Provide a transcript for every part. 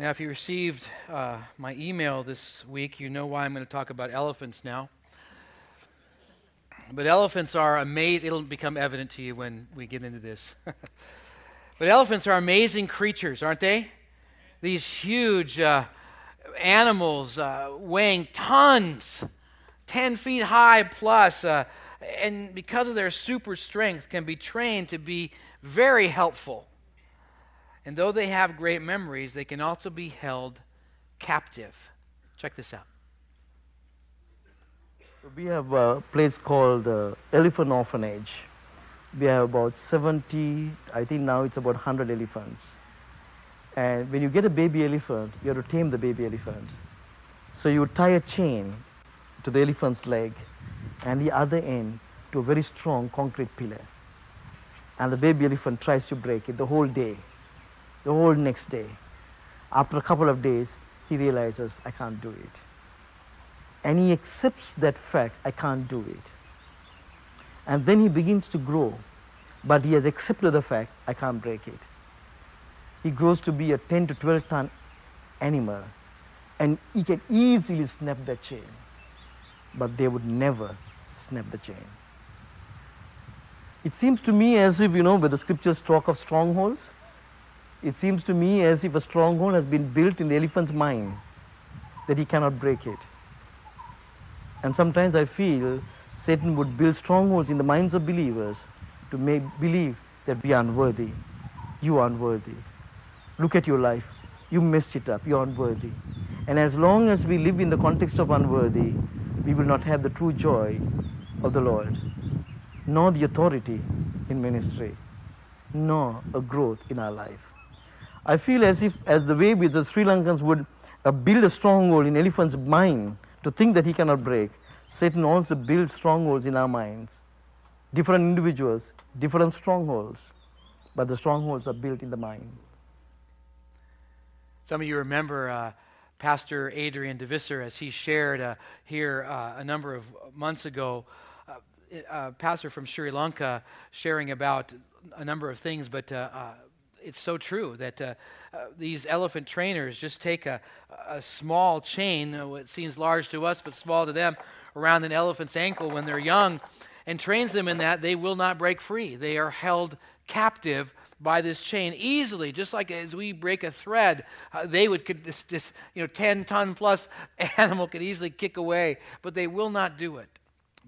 Now, if you received uh, my email this week, you know why I'm going to talk about elephants now. But elephants are amazing. It'll become evident to you when we get into this. but elephants are amazing creatures, aren't they? These huge uh, animals uh, weighing tons, 10 feet high plus, uh, and because of their super strength, can be trained to be very helpful and though they have great memories, they can also be held captive. Check this out. We have a place called uh, Elephant Orphanage. We have about 70, I think now it's about 100 elephants. And when you get a baby elephant, you have to tame the baby elephant. So you tie a chain to the elephant's leg and the other end to a very strong concrete pillar. And the baby elephant tries to break it the whole day the whole next day. After a couple of days, he realizes, I can't do it. And he accepts that fact, I can't do it. And then he begins to grow, but he has accepted the fact, I can't break it. He grows to be a 10 to 12 ton animal, and he can easily snap that chain. But they would never snap the chain. It seems to me as if, you know, where the scriptures talk of strongholds, it seems to me as if a stronghold has been built in the elephant's mind that he cannot break it. And sometimes I feel Satan would build strongholds in the minds of believers to make believe that we are unworthy. You are unworthy. Look at your life. You messed it up. You're unworthy. And as long as we live in the context of unworthy, we will not have the true joy of the Lord, nor the authority in ministry, nor a growth in our life. I feel as if, as the way the Sri Lankans would uh, build a stronghold in elephant's mind to think that he cannot break, Satan also builds strongholds in our minds. Different individuals, different strongholds, but the strongholds are built in the mind. Some of you remember uh, Pastor Adrian DeVisser as he shared uh, here uh, a number of months ago. Uh, uh, pastor from Sri Lanka sharing about a number of things, but it's so true that uh, uh, these elephant trainers just take a, a small chain, uh, what seems large to us but small to them, around an elephant's ankle when they're young and trains them in that they will not break free. They are held captive by this chain easily, just like as we break a thread, uh, they would could this, this you know 10 ton plus animal could easily kick away, but they will not do it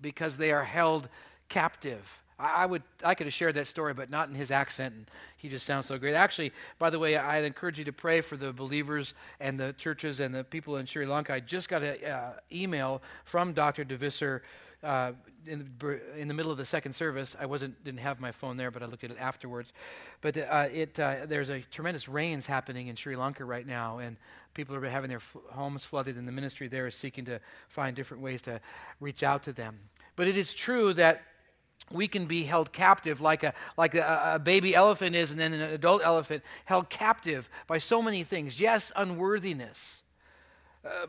because they are held captive. I, would I could have shared that story, but not in his accent. And he just sounds so great. Actually, by the way, I'd encourage you to pray for the believers and the churches and the people in Sri Lanka. I just got an uh, email from Dr. DeVisser uh, in, in, the middle of the second service. I wasn't didn't have my phone there, but I looked at it afterwards. But uh, it uh, there's a tremendous rains happening in Sri Lanka right now, and people are having their homes flooded, and the ministry there is seeking to find different ways to reach out to them. But it is true that we can be held captive like a like a, a, baby elephant is and then an adult elephant held captive by so many things. Yes unworthiness. Uh,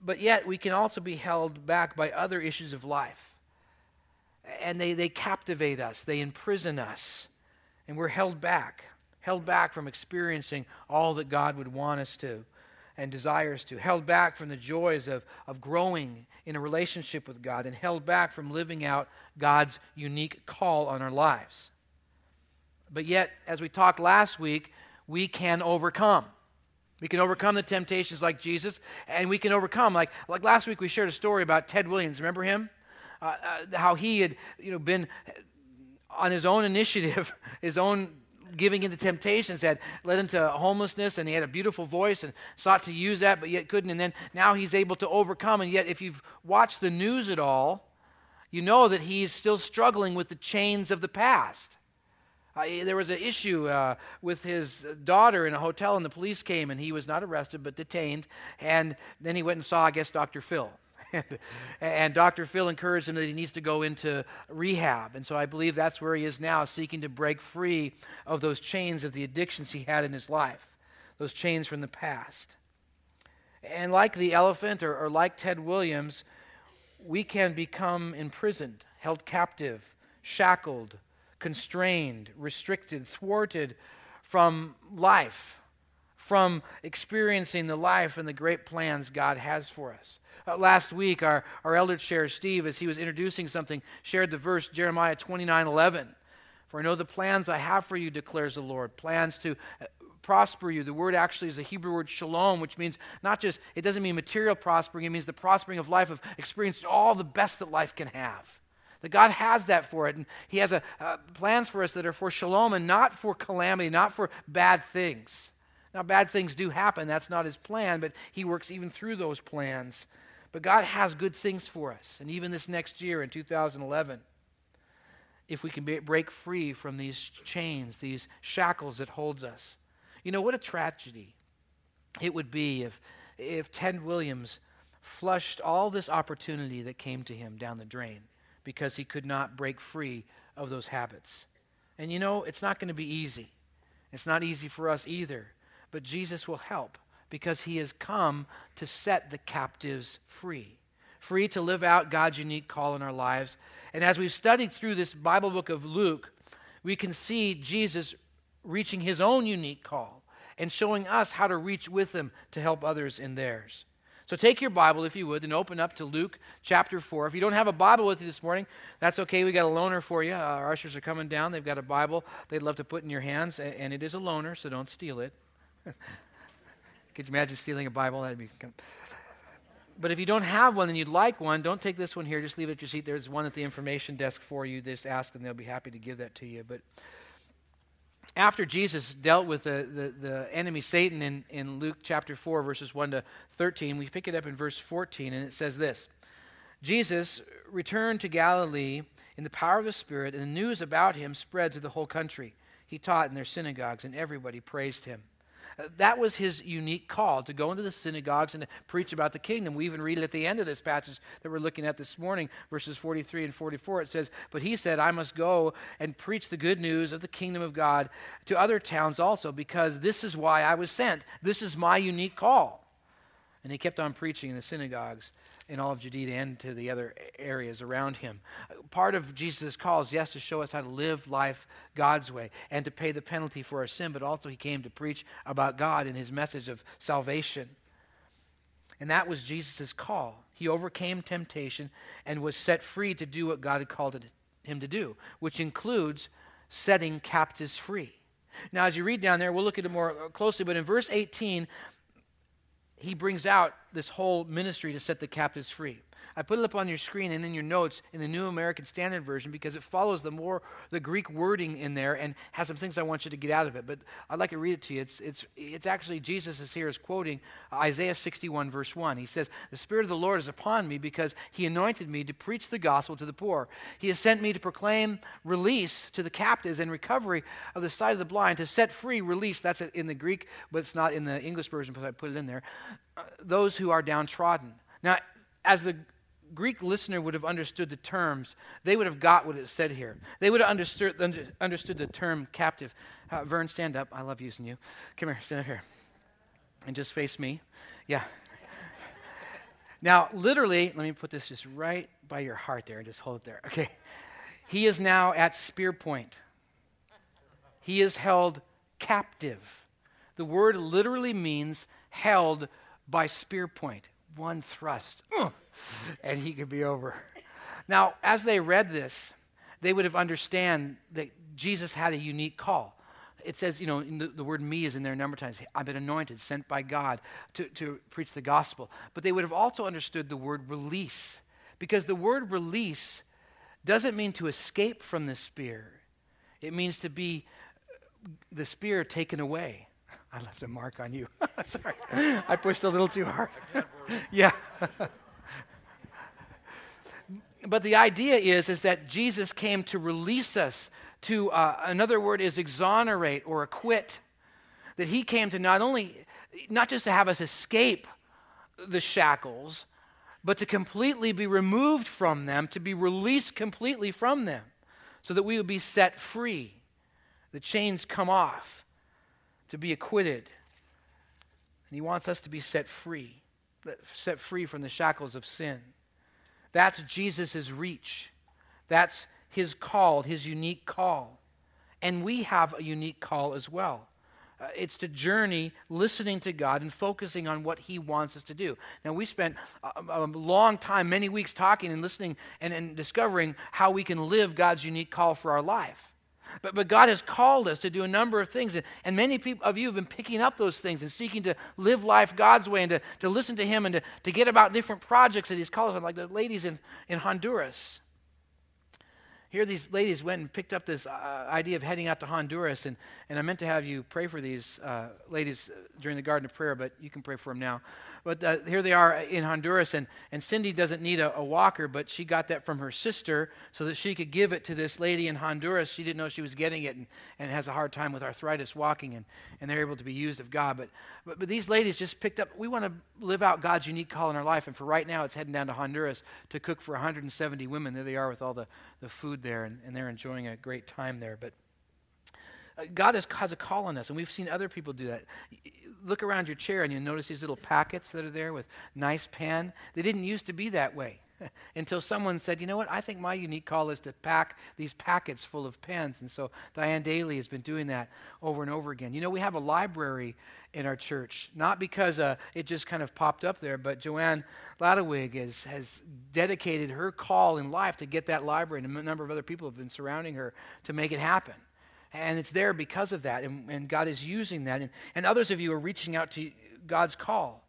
but yet we can also be held back by other issues of life. And they, they captivate us. They imprison us. And we're held back held back from experiencing all that god would want us to and desires to, held back from the joys of, of growing in a relationship with God, and held back from living out God's unique call on our lives. But yet, as we talked last week, we can overcome. We can overcome the temptations like Jesus, and we can overcome, like, like last week we shared a story about Ted Williams. Remember him? Uh, uh, how he had you know, been on his own initiative, his own giving into temptations had led into homelessness, and he had a beautiful voice and sought to use that, but yet couldn't. And then now he's able to overcome. And yet, if you've watched the news at all, you know that he's still struggling with the chains of the past. Uh, there was an issue uh, with his daughter in a hotel, and the police came, and he was not arrested but detained. And then he went and saw, I guess, Dr. Phil. And, and Dr. Phil encouraged him that he needs to go into rehab. And so I believe that's where he is now, seeking to break free of those chains of the addictions he had in his life, those chains from the past. And like the elephant or, or like Ted Williams, we can become imprisoned, held captive, shackled, constrained, restricted, thwarted from life from experiencing the life and the great plans God has for us. Uh, last week, our, our elder chair, Steve, as he was introducing something, shared the verse Jeremiah 29 11. For I know the plans I have for you, declares the Lord plans to uh, prosper you. The word actually is a Hebrew word shalom, which means not just, it doesn't mean material prospering, it means the prospering of life, of experiencing all the best that life can have. That God has that for it. And He has a, uh, plans for us that are for shalom and not for calamity, not for bad things. Now, bad things do happen. That's not His plan, but He works even through those plans. But God has good things for us. And even this next year in 2011, if we can be, break free from these chains, these shackles that holds us. You know, what a tragedy it would be if, if Ted Williams flushed all this opportunity that came to him down the drain because he could not break free of those habits. And you know, it's not going to be easy. It's not easy for us either. But Jesus will help because he has come to set the captives free. Free to live out God's unique call in our lives. And as we've studied through this Bible book of Luke, we can see Jesus reaching his own unique call and showing us how to reach with him to help others in theirs. So take your Bible, if you would, and open up to Luke chapter 4. If you don't have a Bible with you this morning, that's okay. We got a loaner for you. Uh, our ushers are coming down. They've got a Bible they'd love to put in your hands, and it is a loaner, so don't steal it. Could you imagine stealing a Bible? That'd be. But if you don't have one and you'd like one, don't take this one here. Just leave it at your seat. There's one at the information desk for you. Just ask, and they'll be happy to give that to you. But after Jesus dealt with the, the, the, enemy Satan in, in Luke chapter 4, verses 1 to 13, we pick it up in verse 14, and it says this Jesus returned to Galilee in the power of the Spirit, and the news about him spread through the whole country. He taught in their synagogues, and everybody praised him. That was his unique call to go into the synagogues and preach about the kingdom. We even read it at the end of this passage that we're looking at this morning, verses 43 and 44. It says, But he said, I must go and preach the good news of the kingdom of God to other towns also, because this is why I was sent. This is my unique call. And he kept on preaching in the synagogues in all of Judea and to the other areas around him. Part of Jesus' call is, yes, to show us how to live life God's way and to pay the penalty for our sin, but also he came to preach about God and his message of salvation. And that was Jesus' call. He overcame temptation and was set free to do what God had called him to do, which includes setting captives free. Now, as you read down there, we'll look at it more closely, but in verse 18, he brings out this whole ministry to set the captives free. I put it up on your screen and in your notes in the New American Standard Version because it follows the more the Greek wording in there and has some things I want you to get out of it. But I'd like to read it to you. It's, it's, it's actually, Jesus is here is quoting Isaiah 61, verse 1. He says, The Spirit of the Lord is upon me because he anointed me to preach the gospel to the poor. He has sent me to proclaim release to the captives and recovery of the sight of the blind, to set free release. That's in the Greek, but it's not in the English version because I put it in there. Uh, those who are downtrodden. Now, as the Greek listener would have understood the terms, they would have got what it said here. They would have understood, under, understood the term captive. Uh, Vern, stand up. I love using you. Come here, stand up here. And just face me. Yeah. now, literally, let me put this just right by your heart there and just hold it there. Okay. He is now at spear point. He is held captive. The word literally means held by spear point one thrust, and he could be over. Now, as they read this, they would have understand that Jesus had a unique call. It says, you know, the, the, word me is in there a number of times. I've been anointed, sent by God to, to preach the gospel. But they would have also understood the word release. Because the word release doesn't mean to escape from the spear, it means to be the spear taken away. I left a mark on you. Sorry. I pushed a little too hard. yeah. But the idea is, is that Jesus came to release us to, uh, another word is exonerate or acquit. That he came to not only, not just to have us escape the shackles, but to completely be removed from them, to be released completely from them, so that we would be set free. The chains come off to be acquitted. And he wants us to be set free, set free from the shackles of sin. That's Jesus' reach. That's his call, his unique call. And we have a unique call as well. Uh, it's to journey listening to God and focusing on what He wants us to do. Now, we spent a, a long time, many weeks talking and listening and, and discovering how we can live God's unique call for our life. But, but God has called us to do a number of things. And, and many people, of you have been picking up those things and seeking to live life God's way and to, to listen to Him and to, to get about different projects that He's called us on, like the ladies in, in Honduras. Here, these ladies went and picked up this uh, idea of heading out to Honduras, and, and I meant to have you pray for these uh, ladies uh, during the Garden of Prayer, but you can pray for them now. But uh, here they are in Honduras, and, and Cindy doesn't need a, a, walker, but she got that from her sister so that she could give it to this lady in Honduras. She didn't know she was getting it and, and has a hard time with arthritis walking, and, and they're able to be used of God. But, but, but these ladies just picked up, we want to live out God's unique call in our life, and for right now, it's heading down to Honduras to cook for 170 women. There they are with all the, the food there, and, and they're enjoying a great time there. But uh, God has, has a call on us, and we've seen other people do that look around your chair and you notice these little packets that are there with nice pen. They didn't used to be that way until someone said, you know what, I think my unique call is to pack these packets full of pens. And so Diane Daly has been doing that over and over again. You know, we have a library in our church, not because uh, it just kind of popped up there, but Joanne Ladewig has, has dedicated her call in life to get that library, and a number of other people have been surrounding her to make it happen. And it's there because of that. And, and God is using that. And, and others of you are reaching out to God's call.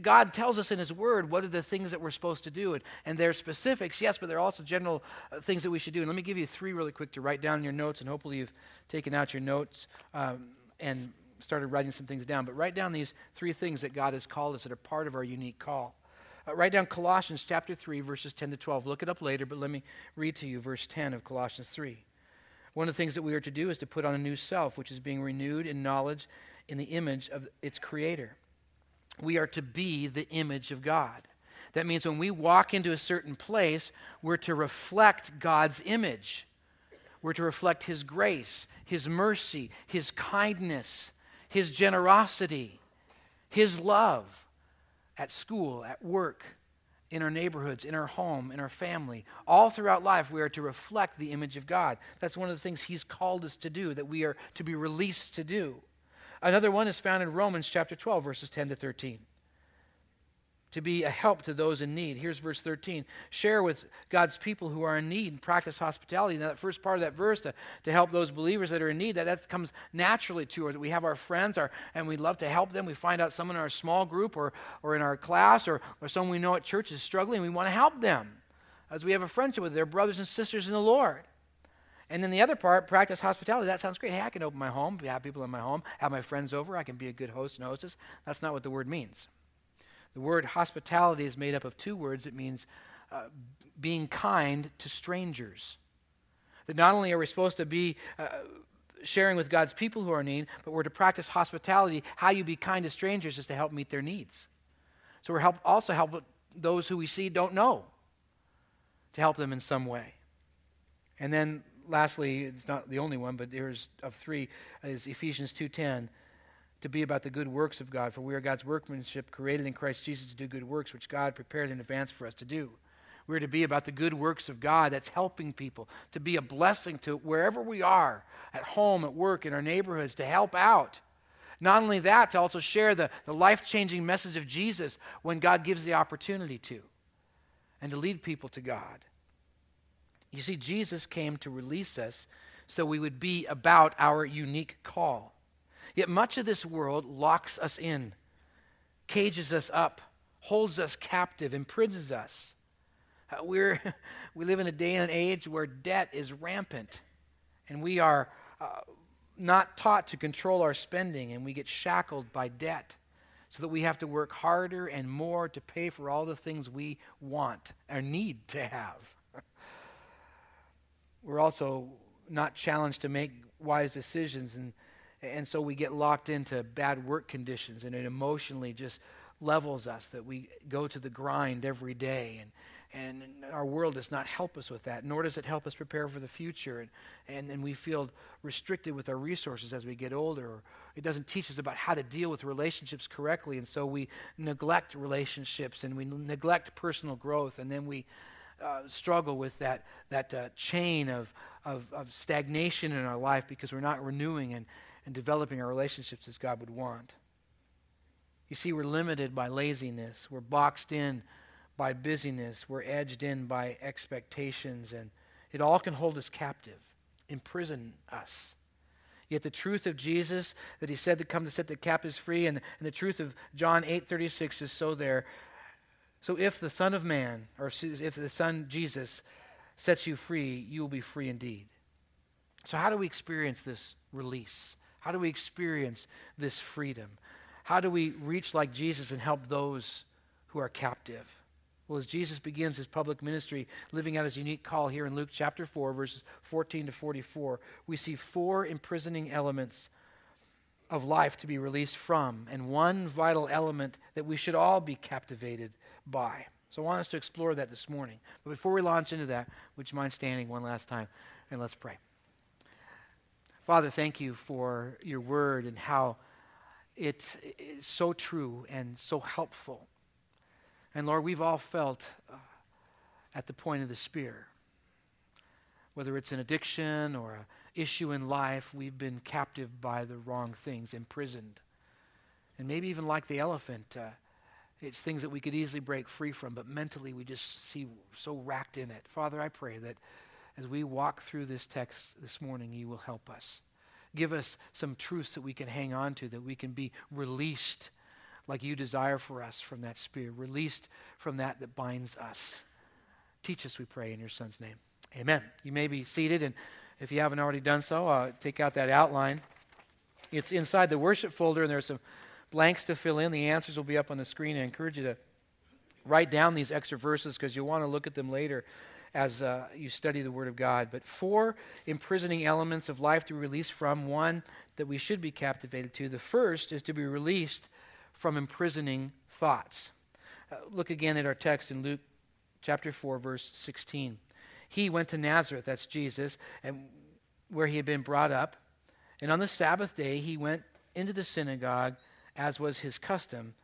God tells us in His Word what are the things that we're supposed to do. And, and they're specifics, yes, but they're also general uh, things that we should do. And let me give you three really quick to write down in your notes. And hopefully you've taken out your notes um, and started writing some things down. But write down these three things that God has called us that are part of our unique call. Uh, write down Colossians chapter 3, verses 10 to 12. Look it up later, but let me read to you verse 10 of Colossians 3. One of the things that we are to do is to put on a new self, which is being renewed in knowledge in the image of its creator. We are to be the image of God. That means when we walk into a certain place, we're to reflect God's image. We're to reflect His grace, His mercy, His kindness, His generosity, His love at school, at work, in our neighborhoods, in our home, in our family. All throughout life, we are to reflect the image of God. That's one of the things He's called us to do, that we are to be released to do. Another one is found in Romans chapter 12, verses 10 to 13 to be a help to those in need. Here's verse 13. Share with God's people who are in need and practice hospitality. Now, that first part of that verse, to, to help those believers that are in need, that, that comes naturally to us. We have our friends our, and we love to help them. We find out someone in our small group or, or in our class or, or someone we know at church is struggling. We want to help them as we have a friendship with their brothers and sisters in the Lord. And then the other part, practice hospitality. That sounds great. Hey, I can open my home, have people in my home, have my friends over. I can be a good host and hostess. That's not what the word means. The word hospitality is made up of two words. It means uh, being kind to strangers. That not only are we supposed to be uh, sharing with God's people who are in need, but we're to practice hospitality. How you be kind to strangers is to help meet their needs. So we're help, also help those who we see don't know, to help them in some way. And then lastly, it's not the only one, but there's of three, is Ephesians 2.10 to be about the good works of God, for we are God's workmanship, created in Christ Jesus to do good works, which God prepared in advance for us to do. We're to be about the good works of God that's helping people, to be a blessing to wherever we are, at home, at work, in our neighborhoods, to help out. Not only that, to also share the, the life changing message of Jesus when God gives the opportunity to, and to lead people to God. You see, Jesus came to release us so we would be about our unique call. Yet much of this world locks us in, cages us up, holds us captive, imprisons us. Uh, we're, we live in a day and age where debt is rampant, and we are uh, not taught to control our spending, and we get shackled by debt so that we have to work harder and more to pay for all the things we want or need to have. We're also not challenged to make wise decisions and and so we get locked into bad work conditions, and it emotionally just levels us that we go to the grind every day. And, and our world does not help us with that, nor does it help us prepare for the future. And, and, and we feel restricted with our resources as we get older. It doesn't teach us about how to deal with relationships correctly, and so we neglect relationships and we neglect personal growth, and then we uh, struggle with that, that uh, chain of, of, of stagnation in our life because we're not renewing and, and developing our relationships as God would want. You see, we're limited by laziness, we're boxed in by busyness, we're edged in by expectations, and it all can hold us captive, imprison us. Yet the truth of Jesus that he said to come to set the captives free, and, and the truth of John 8:36 is so there. So if the Son of Man, or if the Son Jesus sets you free, you will be free indeed. So how do we experience this release? How do we experience this freedom? How do we reach like Jesus and help those who are captive? Well, as Jesus begins his public ministry, living out his unique call here in Luke chapter 4, verses 14 to 44, we see four imprisoning elements of life to be released from, and one vital element that we should all be captivated by. So I want us to explore that this morning. But before we launch into that, would you mind standing one last time and let's pray? Father, thank you for your word and how it is so true and so helpful. And Lord, we've all felt uh, at the point of the spear. Whether it's an addiction or an issue in life, we've been captive by the wrong things, imprisoned. And maybe even like the elephant, uh, it's things that we could easily break free from, but mentally we just see so racked in it. Father, I pray that as we walk through this text this morning, you will help us. Give us some truths that we can hang on to, that we can be released like you desire for us from that spear, released from that that binds us. Teach us, we pray, in your Son's name. Amen. You may be seated, and if you haven't already done so, uh, take out that outline. It's inside the worship folder, and there's some blanks to fill in. The answers will be up on the screen. I encourage you to write down these extra verses because you'll want to look at them later as uh, you study the Word of God. But four imprisoning elements of life to be released from. One that we should be captivated to. The first is to be released from imprisoning thoughts. Uh, look again at our text in Luke chapter 4, verse 16. He went to Nazareth, that's Jesus, and where he had been brought up. And on the Sabbath day, he went into the synagogue, as was his custom,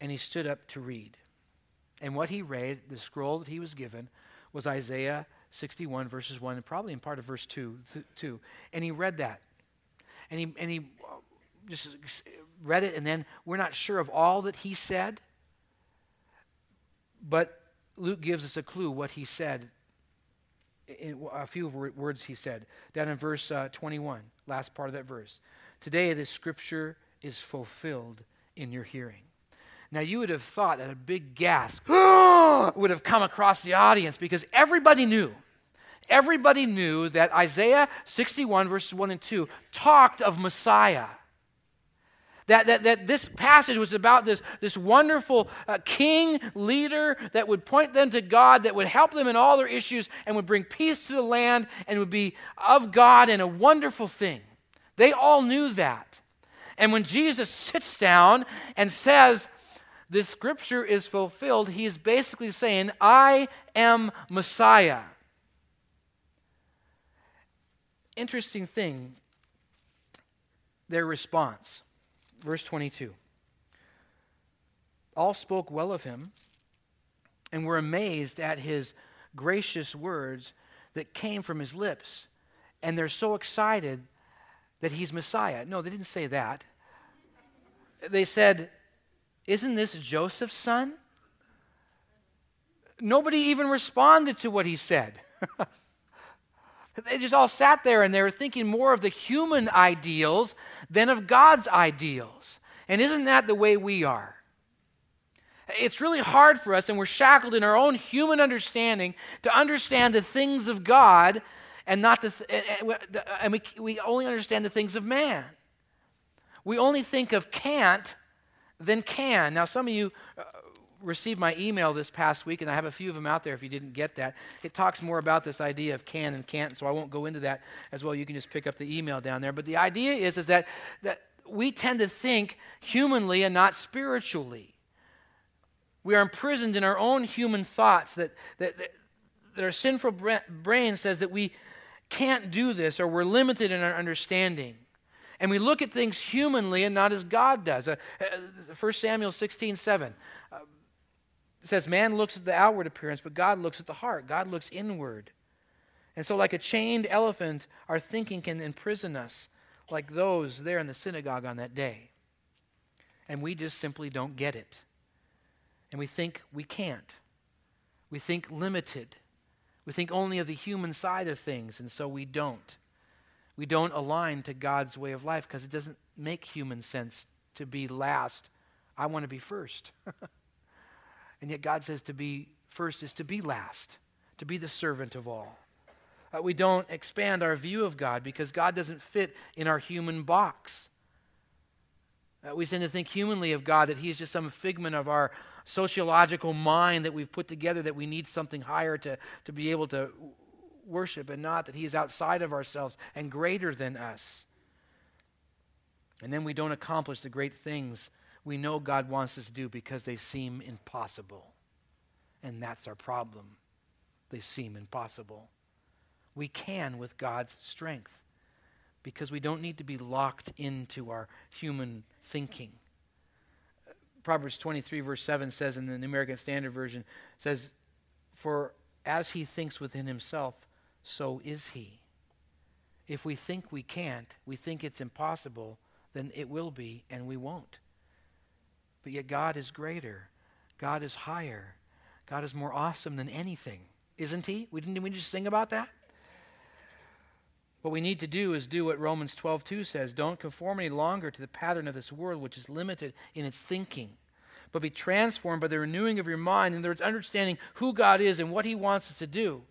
and he stood up to read. And what he read, the scroll that he was given, was Isaiah 61, verses 1, and probably in part of verse 2. 2. And he read that. And he, and he just read it, and then we're not sure of all that he said, but Luke gives us a clue what he said. In a few words he said down in verse uh, 21, last part of that verse. Today, this scripture is fulfilled in your hearing. Now, you would have thought that a big gasp would have come across the audience because everybody knew. Everybody knew that Isaiah 61, verses 1 and 2, talked of Messiah. That, that, that this passage was about this, this wonderful uh, king leader that would point them to God, that would help them in all their issues, and would bring peace to the land, and would be of God and a wonderful thing. They all knew that. And when Jesus sits down and says, This scripture is fulfilled, he is basically saying, I am Messiah. Interesting thing, their response. Verse 22. All spoke well of him and were amazed at his gracious words that came from his lips. And they're so excited that he's Messiah. No, they didn't say that. They said, Isn't this Joseph's son? Nobody even responded to what he said. They just all sat there and they were thinking more of the human ideals than of God's ideals. And isn't that the way we are? It's really hard for us, and we're shackled in our own human understanding to understand the things of God and not the, th- eh, eh, eh, and we, we only understand the things of man. We only think of can't than can. Now, some of you uh, received my email this past week, and I have a few of them out there if you didn't get that. It talks more about this idea of can and can't, so I won't go into that as well. You can just pick up the email down there. But the idea is, is that, that we tend to think humanly and not spiritually. We are imprisoned in our own human thoughts that, that, that, that our sinful brain says that we can't do this or we're limited in our understanding. And we look at things humanly and not as God does. Uh, uh, 1 Samuel 16, 7. Uh, says man looks at the outward appearance, but God looks at the heart. God looks inward. And so, like a chained elephant, our thinking can imprison us like those there in the synagogue on that day. And we just simply don't get it. And we think we can't. We think limited. We think only of the human side of things, and so we don't. We don't align to God's way of life because it doesn't make human sense to be last. I want to be first. and yet God says to be first is to be last, to be the servant of all. Uh, we don't expand our view of God because God doesn't fit in our human box. Uh, we tend to think humanly of God that He is just some figment of our sociological mind that we've put together that we need something higher to, to be able to worship, and not that He is outside of ourselves and greater than us. And then we don't accomplish the great things we know God wants us to do because they seem impossible. And that's our problem. They seem impossible. We can with God's strength because we don't need to be locked into our human thinking. Proverbs 23, verse 7 says in the New American Standard Version, says, For as he thinks within himself, so is he. If we think we can't, we think it's impossible, then it will be, and we won't. But yet God is greater. God is higher. God is more awesome than anything. Isn't he? We didn't we just sing about that? What we need to do is do what Romans 12:2 says, don't conform any longer to the pattern of this world which is limited in its thinking, but be transformed by the renewing of your mind in other words, understanding who God is and what he wants us to do.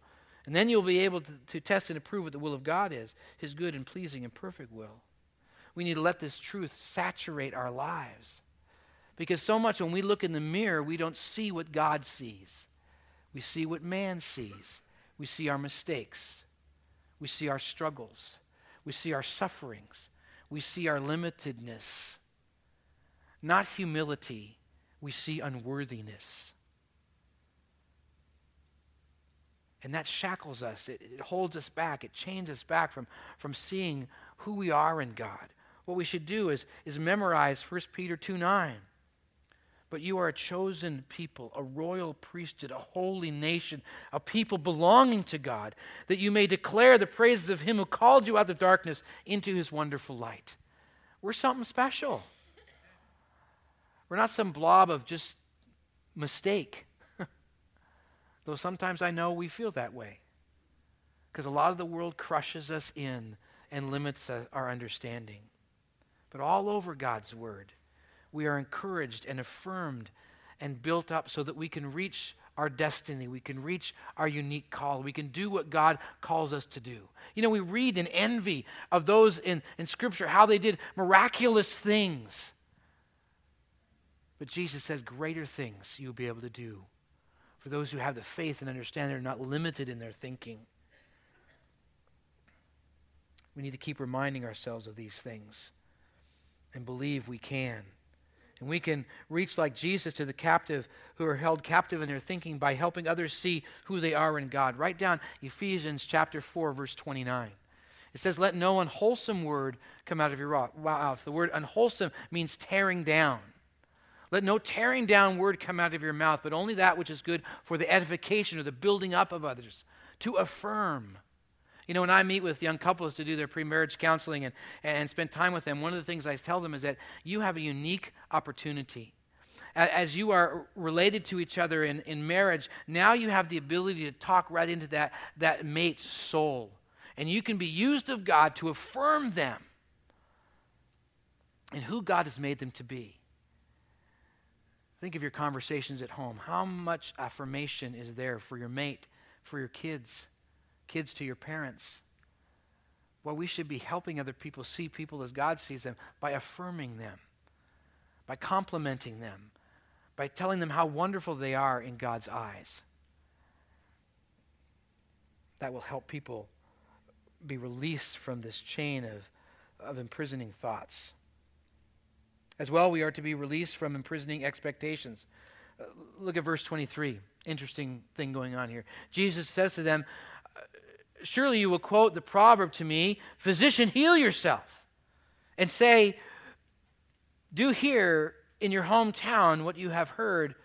And then you'll be able to, to test and approve what the will of God is, his good and pleasing and perfect will. We need to let this truth saturate our lives. Because so much when we look in the mirror, we don't see what God sees. We see what man sees. We see our mistakes. We see our struggles. We see our sufferings. We see our limitedness. Not humility, we see unworthiness. And that shackles us. It, it, holds us back. It chains us back from, from seeing who we are in God. What we should do is, is memorize 1 Peter 2 9. But you are a chosen people, a royal priesthood, a holy nation, a people belonging to God, that you may declare the praises of Him who called you out of darkness into His wonderful light. We're something special. We're not some blob of just mistake. Though sometimes I know we feel that way. Because a lot of the world crushes us in and limits our understanding. But all over God's Word, we are encouraged and affirmed and built up so that we can reach our destiny. We can reach our unique call. We can do what God calls us to do. You know, we read in envy of those in, in Scripture how they did miraculous things. But Jesus says, greater things you'll be able to do for those who have the faith and understand they're not limited in their thinking. We need to keep reminding ourselves of these things and believe we can. And we can reach like Jesus to the captive who are held captive in their thinking by helping others see who they are in God. Write down Ephesians chapter 4 verse 29. It says, Let no unwholesome word come out of your mouth. Wow, the word unwholesome means tearing down. Let no tearing down word come out of your mouth, but only that which is good for the edification or the building up of others, to affirm you know, when I meet with young couples to do their pre-marriage counseling and, and spend time with them, one of the things I tell them is that you have a unique opportunity. As you are related to each other in, in marriage, now you have the ability to talk right into that, that mate's soul. And you can be used of God to affirm them in who God has made them to be. Think of your conversations at home. How much affirmation is there for your mate, for your kids? kids to your parents. Well, we should be helping other people see people as God sees them by affirming them, by complimenting them, by telling them how wonderful they are in God's eyes. That will help people be released from this chain of, of imprisoning thoughts. As well, we are to be released from imprisoning expectations. Uh, look at verse 23. Interesting thing going on here. Jesus says to them, surely you will quote the proverb to me Physician, heal yourself. And say, Do here in your hometown what you have heard,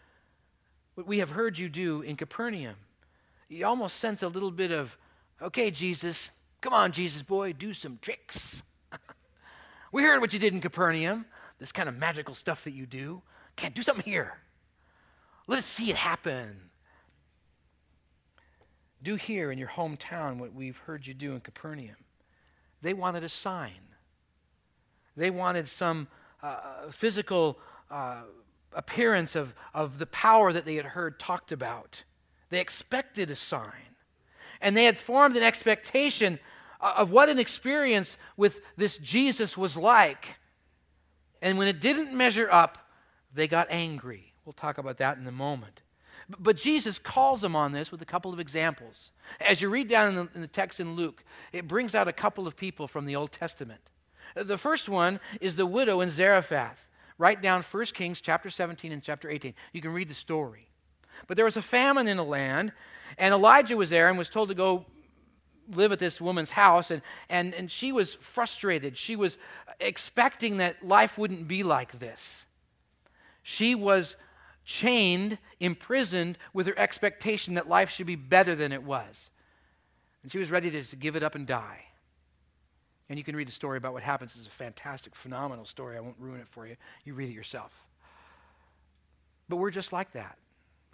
what we have heard you do in Capernaum. You almost sense a little bit of, okay, Jesus, come on, Jesus boy, do some tricks. We heard what you did in Capernaum, this kind of magical stuff that you do. Can't do something here. Let us see it happen. Do here in your hometown what we've heard you do in Capernaum. They wanted a sign. They wanted some uh, physical uh, appearance of, of the power that they had heard talked about. They expected a sign. And they had formed an expectation of what an experience with this Jesus was like. And when it didn't measure up, they got angry. We'll talk about that in a moment. But Jesus calls them on this with a couple of examples. As you read down in the, in the, text in Luke, it brings out a couple of people from the Old Testament. The first one is the widow in Zarephath. Write down 1 Kings chapter 17 and chapter 18. You can read the story. But there was a famine in the land, and Elijah was there and was told to go live at this woman's house, and, and, and she was frustrated. She was expecting that life wouldn't be like this. She was chained, imprisoned with her expectation that life should be better than it was. And she was ready to, to give it up and die. And you can read the story about what happens. It's a fantastic, phenomenal story. I won't ruin it for you. You read it yourself. But we're just like that.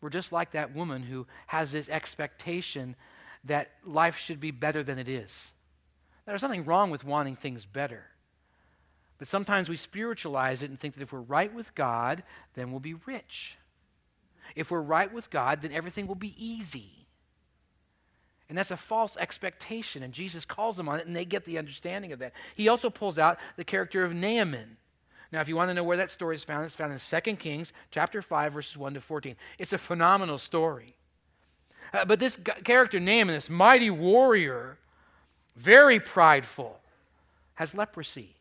We're just like that woman who has this expectation that life should be better than it is. There's nothing wrong with wanting things better. But sometimes we spiritualize it and think that if we're right with God, then we'll be rich. If we're right with God, then everything will be easy. And that's a false expectation, and Jesus calls them on it, and they get the understanding of that. He also pulls out the character of Naaman. Now, if you want to know where that story is found, it's found in 2 Kings chapter 5, verses 1 to 14. It's a phenomenal story. Uh, but this character, Naaman, this mighty warrior, very prideful, has leprosy.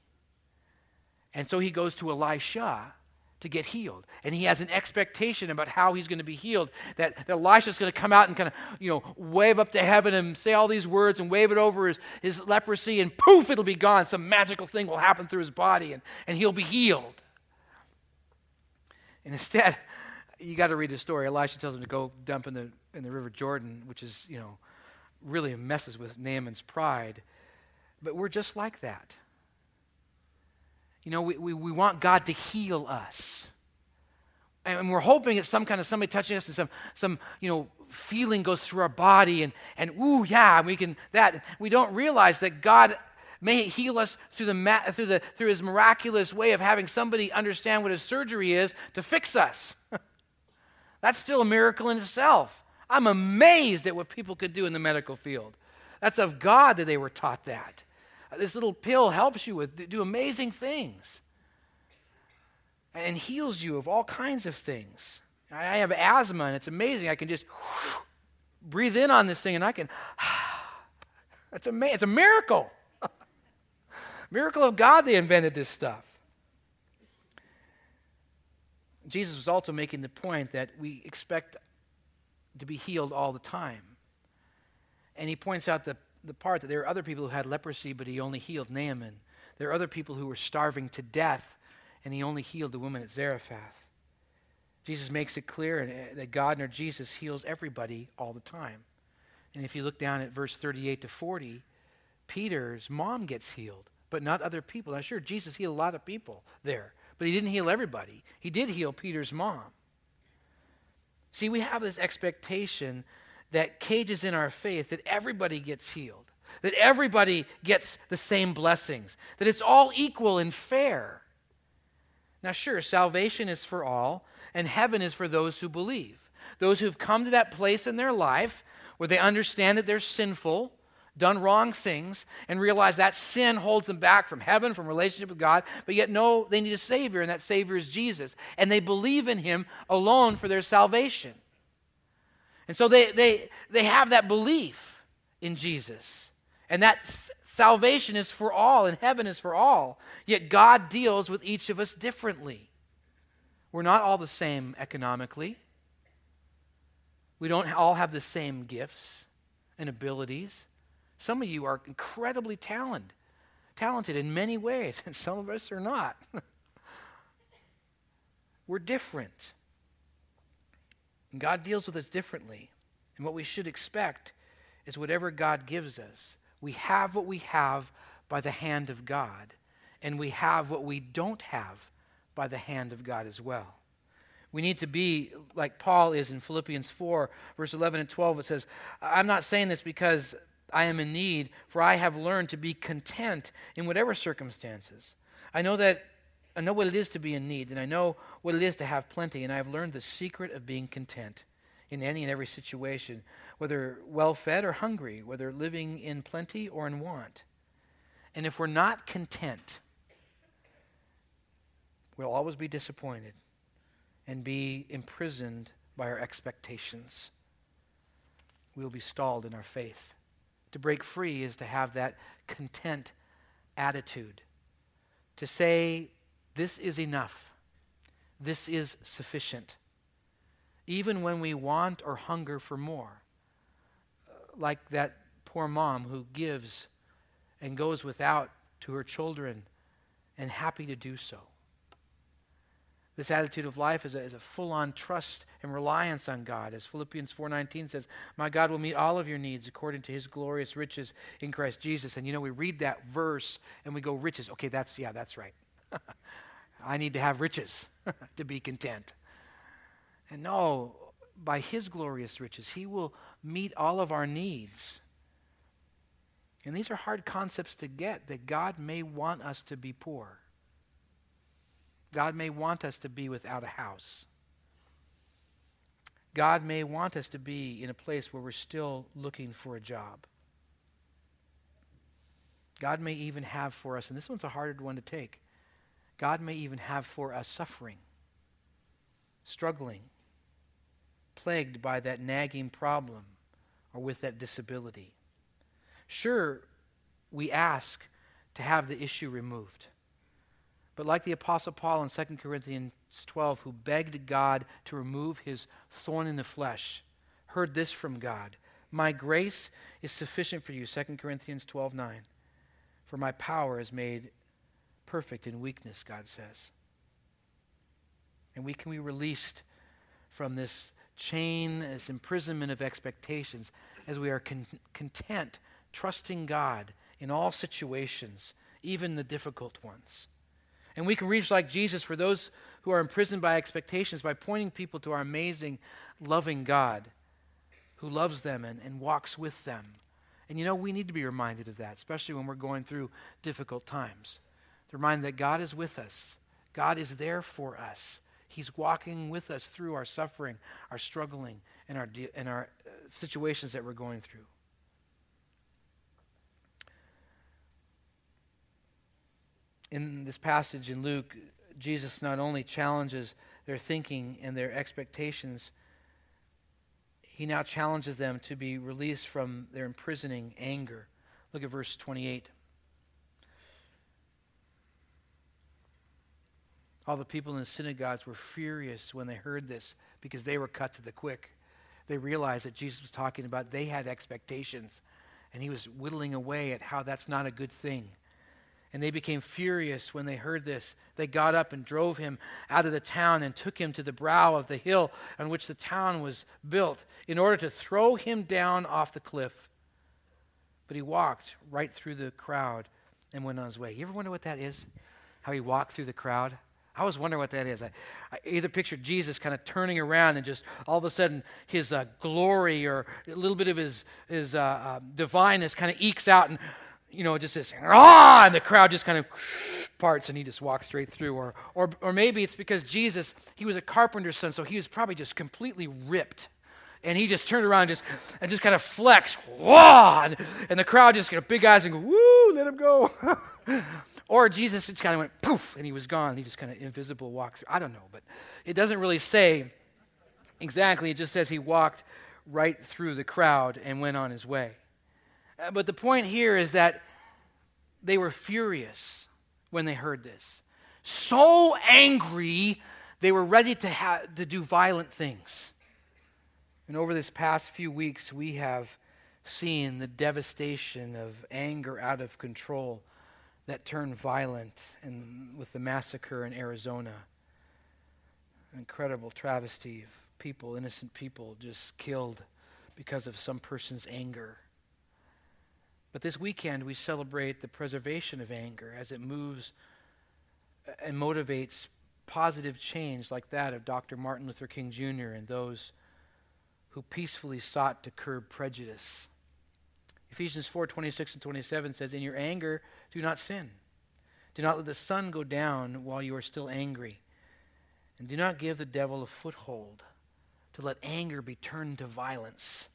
And so he goes to Elisha to get healed. And he has an expectation about how he's going to be healed. That, that Elisha's going to come out and kind of, you know, wave up to heaven and say all these words and wave it over his, his leprosy, and poof, it'll be gone. Some magical thing will happen through his body, and, and he'll be healed. And instead, you got to read the story. Elisha tells him to go dump in the, in the river Jordan, which is, you know, really messes with Naaman's pride. But we're just like that. You know, we, we, we want God to heal us. And we're hoping it's some kind of somebody touching us and some, some you know, feeling goes through our body and, and ooh, yeah, we can, that. We don't realize that God may heal us through, the, through, the, through his miraculous way of having somebody understand what his surgery is to fix us. That's still a miracle in itself. I'm amazed at what people could do in the medical field. That's of God that they were taught that. This little pill helps you with do amazing things and heals you of all kinds of things. I have asthma and it's amazing. I can just breathe in on this thing and I can. That's amazing. It's a miracle. miracle of God they invented this stuff. Jesus was also making the point that we expect to be healed all the time. And he points out the the part that there are other people who had leprosy, but he only healed Naaman. There are other people who were starving to death, and he only healed the woman at Zarephath. Jesus makes it clear uh, that God nor Jesus heals everybody all the time. And if you look down at verse 38 to 40, Peter's mom gets healed, but not other people. Now, sure, Jesus healed a lot of people there, but he didn't heal everybody. He did heal Peter's mom. See, we have this expectation that cages in our faith that everybody gets healed, that everybody gets the same blessings, that it's all equal and fair. Now, sure, salvation is for all, and heaven is for those who believe. Those who've come to that place in their life where they understand that they're sinful, done wrong things, and realize that sin holds them back from heaven, from relationship with God, but yet know they need a Savior, and that Savior is Jesus. And they believe in Him alone for their salvation. And so they, they, they have that belief in Jesus. And that s- salvation is for all, and heaven is for all. Yet God deals with each of us differently. We're not all the same economically. We don't all have the same gifts and abilities. Some of you are incredibly talented, talented in many ways, and some of us are not. We're different. And God deals with us differently. And what we should expect is whatever God gives us, we have what we have by the hand of God. and we have what we don't have by the hand of God as well. We need to be like Paul is in Philippians 4, verse 11 and 12. It says, I'm not saying this because I am in need, for I have learned to be content in whatever circumstances. I know that I know what it is to be in need, and I know what it is to have plenty, and I have learned the secret of being content in any and every situation, whether well fed or hungry, whether living in plenty or in want. And if we're not content, we'll always be disappointed and be imprisoned by our expectations. We'll be stalled in our faith. To break free is to have that content attitude. To say, This is enough. This is sufficient. Even when we want or hunger for more. Uh, like that poor mom who gives and goes without to her children and happy to do so. This attitude of life is a, is a full-on trust and reliance on God. As Philippians 4.19 says, My God will meet all of your needs according to his glorious riches in Christ Jesus. And you know, we read that verse and we go, riches. Okay, that's, yeah, that's right. I need to have riches to be content. And no, by his glorious riches, he will meet all of our needs. And these are hard concepts to get that God may want us to be poor. God may want us to be without a house. God may want us to be in a place where we're still looking for a job. God may even have for us, and this one's a harder one to take, God may even have for us suffering, struggling, plagued by that nagging problem or with that disability. Sure, we ask to have the issue removed. But like the Apostle Paul in 2 Corinthians 12, who begged God to remove his thorn in the flesh, heard this from God My grace is sufficient for you, 2 Corinthians 12 9. For my power is made perfect in weakness, God says. And we can be released from this chain, this imprisonment of expectations, as we are con- content, trusting God in all situations, even the difficult ones. And we can reach like Jesus for those who are imprisoned by expectations by pointing people to our amazing, loving God who loves them and, and walks with them. And you know, we need to be reminded of that, especially when we're going through difficult times. To remind that God is with us, God is there for us. He's walking with us through our suffering, our struggling, and our, and our uh, situations that we're going through. In this passage in Luke, Jesus not only challenges their thinking and their expectations, he now challenges them to be released from their imprisoning anger. Look at verse 28. All the people in the synagogues were furious when they heard this because they were cut to the quick. They realized that Jesus was talking about they had expectations, and he was whittling away at how that's not a good thing. And they became furious when they heard this. They got up and drove him out of the town and took him to the brow of the hill on which the town was built in order to throw him down off the cliff. But he walked right through the crowd and went on his way. You ever wonder what that is? How he walked through the crowd? I always wonder what that is. I, I either picture Jesus kind of turning around and just all of a sudden his uh, glory or a little bit of his, his uh, uh, divineness kind of ekes out and you know, it just this, ah, and the crowd just kind of parts and he just walks straight through. Or, or, or maybe it's because Jesus, he was a carpenter's son, so he was probably just completely ripped. And he just turned around and just, and just kind of flexed, and, and the crowd just got big eyes and go, woo, let him go. or Jesus just kind of went poof, and he was gone. He just kind of invisible walked through. I don't know, but it doesn't really say exactly. It just says he walked right through the crowd and went on his way. Uh, but the point here is that they were furious when they heard this. So angry, they were ready to, ha- to do violent things. And over this past few weeks, we have seen the devastation of anger out of control that turned violent and with the massacre in Arizona. An incredible travesty of people, innocent people, just killed because of some person's anger. But this weekend, we celebrate the preservation of anger as it moves and motivates positive change like that of Dr. Martin Luther King Jr. and those who peacefully sought to curb prejudice. Ephesians 4 26 and 27 says, In your anger, do not sin. Do not let the sun go down while you are still angry. And do not give the devil a foothold to let anger be turned to violence.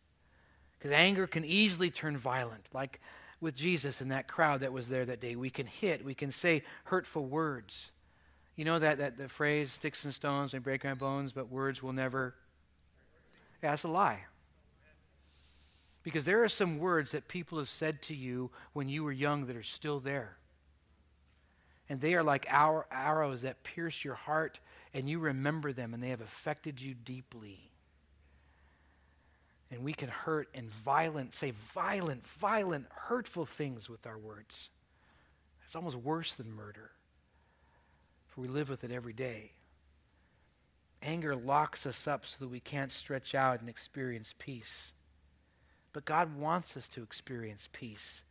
Because anger can easily turn violent, like with Jesus and that crowd that was there that day. We can hit, we can say hurtful words. You know that, that the phrase, sticks and stones may break my bones, but words will never. Yeah, that's a lie. Because there are some words that people have said to you when you were young that are still there. And they are like arrows that pierce your heart, and you remember them, and they have affected you deeply. And we can hurt and violent, say violent, violent, hurtful things with our words. It's almost worse than murder, for we live with it every day. Anger locks us up so that we can't stretch out and experience peace. But God wants us to experience peace.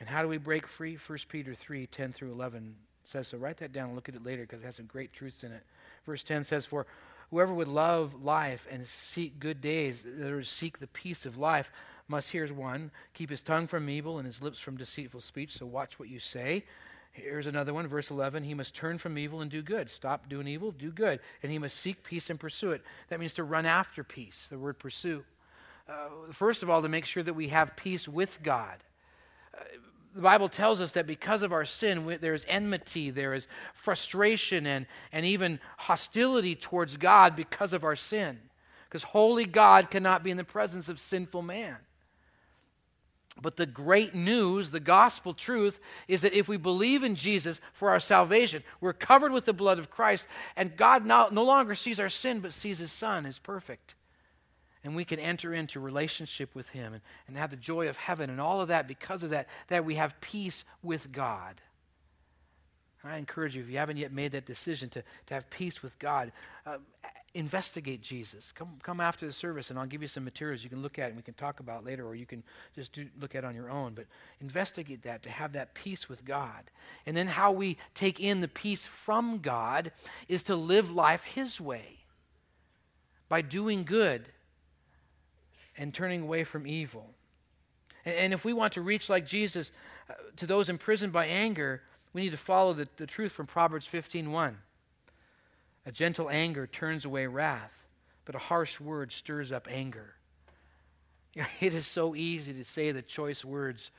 And how do we break free? 1 Peter 3 10 through 11 says so. Write that down and look at it later because it has some great truths in it. Verse 10 says, For whoever would love life and seek good days, or seek the peace of life, must, here's one, keep his tongue from evil and his lips from deceitful speech. So watch what you say. Here's another one, verse 11. He must turn from evil and do good. Stop doing evil, do good. And he must seek peace and pursue it. That means to run after peace, the word pursue. Uh, first of all, to make sure that we have peace with God. Uh, the Bible tells us that because of our sin, we, there is enmity, there is frustration, and, and even hostility towards God because of our sin. Because holy God cannot be in the presence of sinful man. But the great news, the gospel truth, is that if we believe in Jesus for our salvation, we're covered with the blood of Christ, and God now, no longer sees our sin, but sees his Son as perfect and we can enter into relationship with him and, and have the joy of heaven and all of that because of that that we have peace with god. And i encourage you if you haven't yet made that decision to, to have peace with god uh, investigate jesus. Come, come after the service and i'll give you some materials you can look at and we can talk about later or you can just do, look at on your own. But investigate that to have that peace with god. And then how we take in the peace from god is to live life his way by doing good and turning away from evil. And, and if we want to reach like Jesus uh, to those imprisoned by anger, we need to follow the, the truth from Proverbs 15:1. A gentle anger turns away wrath, but a harsh word stirs up anger. It is so easy to say the choice words,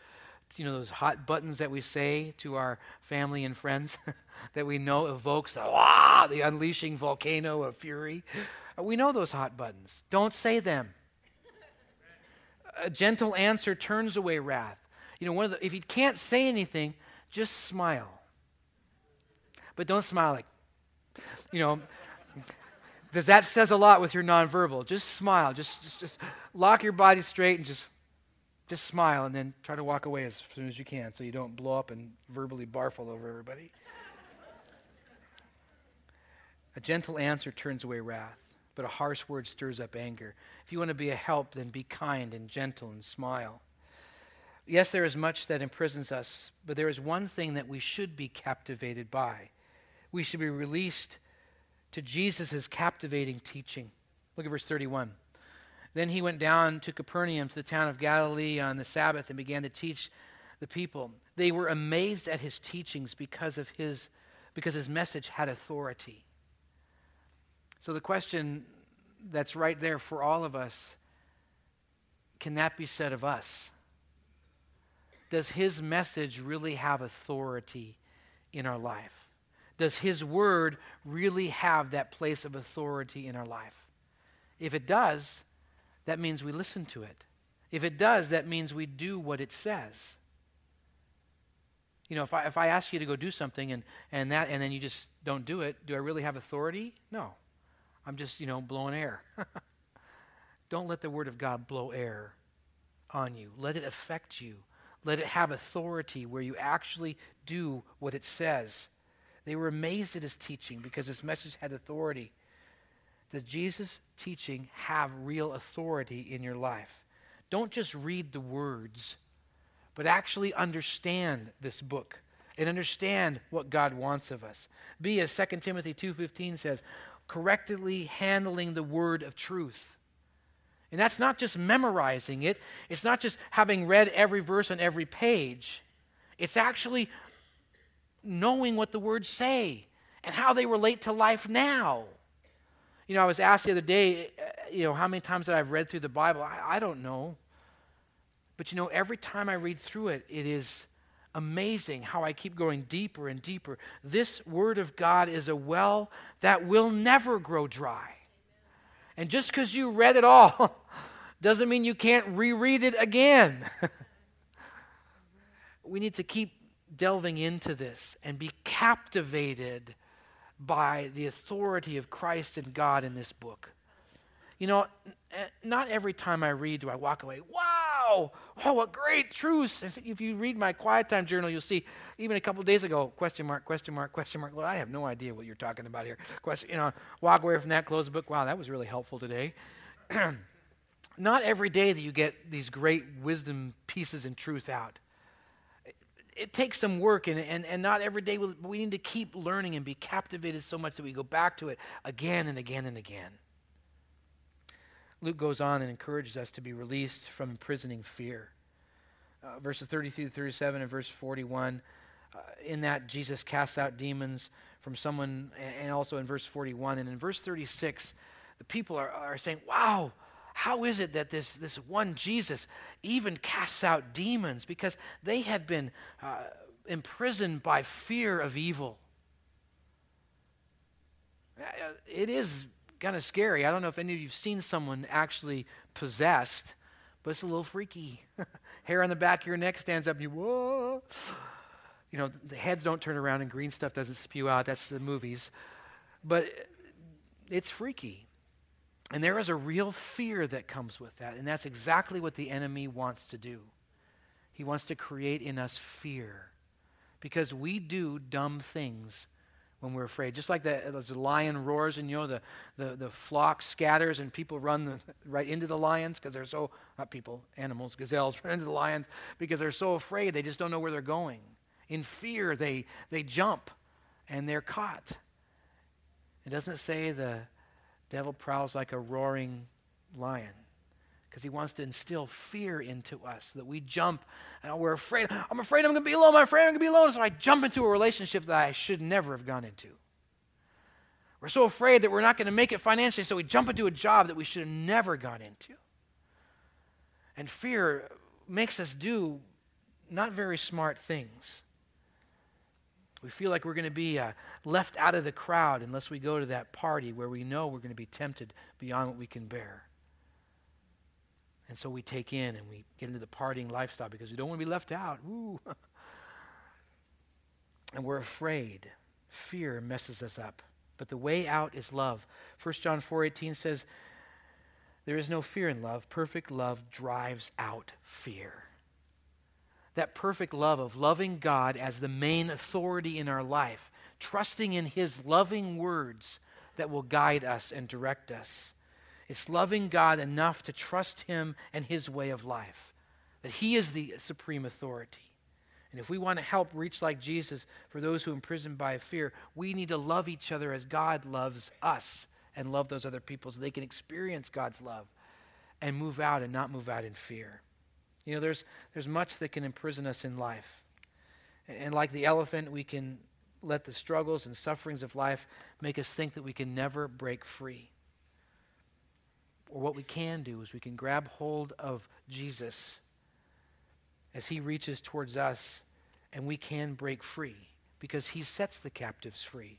you know, those hot buttons that we say to our family and friends that we know evokes the, ah, the unleashing volcano of fury. We know those hot buttons. Don't say them a gentle answer turns away wrath. You know, one of the, if you can't say anything, just smile. But don't smile like, you know, because that says a lot with your nonverbal. Just smile. Just, just, just lock your body straight and just, just smile, and then try to walk away as soon as you can, so you don't blow up and verbally barf all over everybody. A gentle answer turns away wrath but a harsh word stirs up anger. If you want to be a help, then be kind and gentle and smile. Yes, there is much that imprisons us, but there is one thing that we should be captivated by. We should be released to Jesus' captivating teaching. Look at verse 31. Then he went down to Capernaum, to the town of Galilee, on the Sabbath and began to teach the people. They were amazed at his teachings because of his because his message had authority. So the question that's right there for all of us can that be said of us? Does his message really have authority in our life? Does his word really have that place of authority in our life? If it does, that means we listen to it. If it does, that means we do what it says. You know, if I, if I ask you to go do something and, and, that, and then you just don't do it, do I really have authority? No. I'm just, you know, blowing air. Don't let the Word of God blow air on you. Let it affect you. Let it have authority where you actually do what it says. They were amazed at his teaching because his message had authority. Does Jesus' teaching have real authority in your life? don't just read the words, but actually understand this book and understand what God wants of us. Be as 2 Timothy 2:15 says, correctly handling the word of truth. And that's not just memorizing it, it's not just having read every verse on every page. It's actually knowing what the words say and how they relate to life now. You know, I was asked the other day, uh, you know, how many times that I've read through the Bible. I, I don't know. But you know, every time I read through it, it is amazing how I keep going deeper and deeper. This Word of God is a well that will never grow dry. And just because you read it all doesn't mean you can't reread it again. we need to keep delving into this and be captivated by the authority of Christ and God in this book. You know, eh, not every time I read do I walk away, wow, oh, what great truths. If you read my quiet time journal, you'll see even a couple days ago, question mark, question mark, question mark. Well, I have no idea what you're talking about here. Question, you know, walk away from that, close the book. Wow, that was really helpful today. not every day that you get these great wisdom pieces and truth out it takes some work, and, and, and not every day. We'll, we need to keep learning and be captivated so much that we go back to it again and again and again. Luke goes on and encourages us to be released from imprisoning fear. Uh, verses 33 to 37 and verse 41. Uh, in that, Jesus casts out demons from someone, and also in verse 41. And in verse 36, the people are, are saying, Wow, how is it that this, this one Jesus even casts out demons? Because they had been uh, imprisoned by fear of evil. Uh, it is kind of scary. I don't know if any of you have seen someone actually possessed, but it's a little freaky. Hair on the back of your neck stands up, and you, whoa. You know, the heads don't turn around and green stuff doesn't spew out. That's the movies. But it's freaky. And there is a real fear that comes with that. And that's exactly what the enemy wants to do. He wants to create in us fear because we do dumb things when we're afraid. Just like the, the lion roars and you know the, the, the flock scatters and people run the, right into the lions because they're so, not people, animals, gazelles run into the lions because they're so afraid they just don't know where they're going. In fear, they, they jump and they're caught. It doesn't say the Devil prowls like a roaring lion because he wants to instill fear into us that we jump and we're afraid. I'm afraid I'm going to be alone. I'm afraid I'm going to be alone. So I jump into a relationship that I should never have gone into. We're so afraid that we're not going to make it financially, so we jump into a job that we should have never gone into. And fear makes us do not very smart things. We feel like we're going to be uh, left out of the crowd unless we go to that party where we know we're going to be tempted beyond what we can bear. And so we take in and we get into the partying lifestyle because we don't want to be left out. And we're afraid. Fear messes us up. But the way out is love. 1 John 4:18 says, "There is no fear in love. Perfect love drives out fear." that perfect love of loving God as the main authority in our life, trusting in His loving words that will guide us and direct us. It's loving God enough to trust Him and His way of life, that He is the supreme authority. And if we want to help reach like Jesus for those who are imprisoned by fear, we need to love each other as God loves us and love those other people so they can experience God's love and move out and not move out in fear. You know, there's, there's much that can imprison us in life. And like the elephant, we can let the struggles and sufferings of life make us think that we can never break free. Or what we can do is we can grab hold of Jesus as he reaches towards us, and we can break free because he sets the captives free.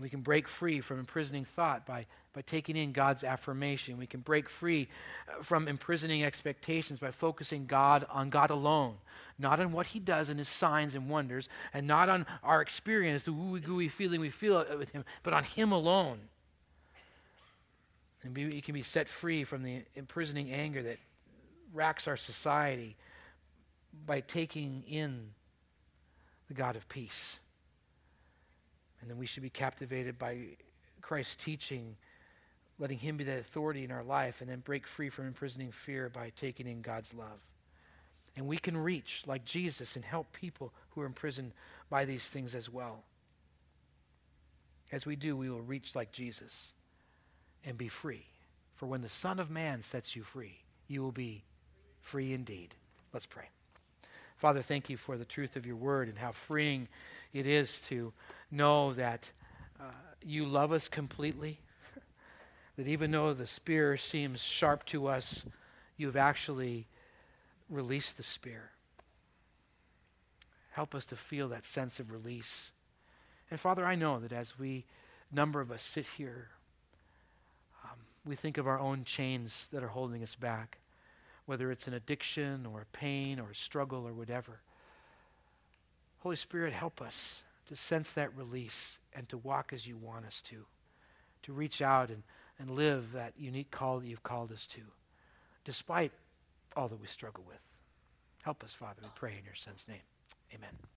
We can break free from imprisoning thought by, by taking in God's affirmation. We can break free uh, from imprisoning expectations by focusing God on God alone, not on what He does and His signs and wonders, and not on our experience, the ooey gooey feeling we feel with Him, but on Him alone. And we can be set free from the imprisoning anger that racks our society by taking in the God of peace. And then we should be captivated by Christ's teaching letting Him be the authority in our life, and then break free from imprisoning fear by taking in God's love. And we can reach like Jesus and help people who are imprisoned by these things as well. As we do, we will reach like Jesus and be free. For when the Son of Man sets you free, you will be free indeed. Let's pray. Father, thank you for the truth of your word and how freeing it is to know that uh, you love us completely. that even though the spear seems sharp to us, you've actually released the spear. Help us to feel that sense of release. And Father, I know that as we, number of us, sit here, we think of our own chains that are holding us back whether it's an addiction or a pain or a struggle or whatever. Holy Spirit, help us to sense that release and to walk as you want us to, to reach out and, and live that unique call that you've called us to, despite all that we struggle with. Help us, Father, we pray in your Son's name. Amen.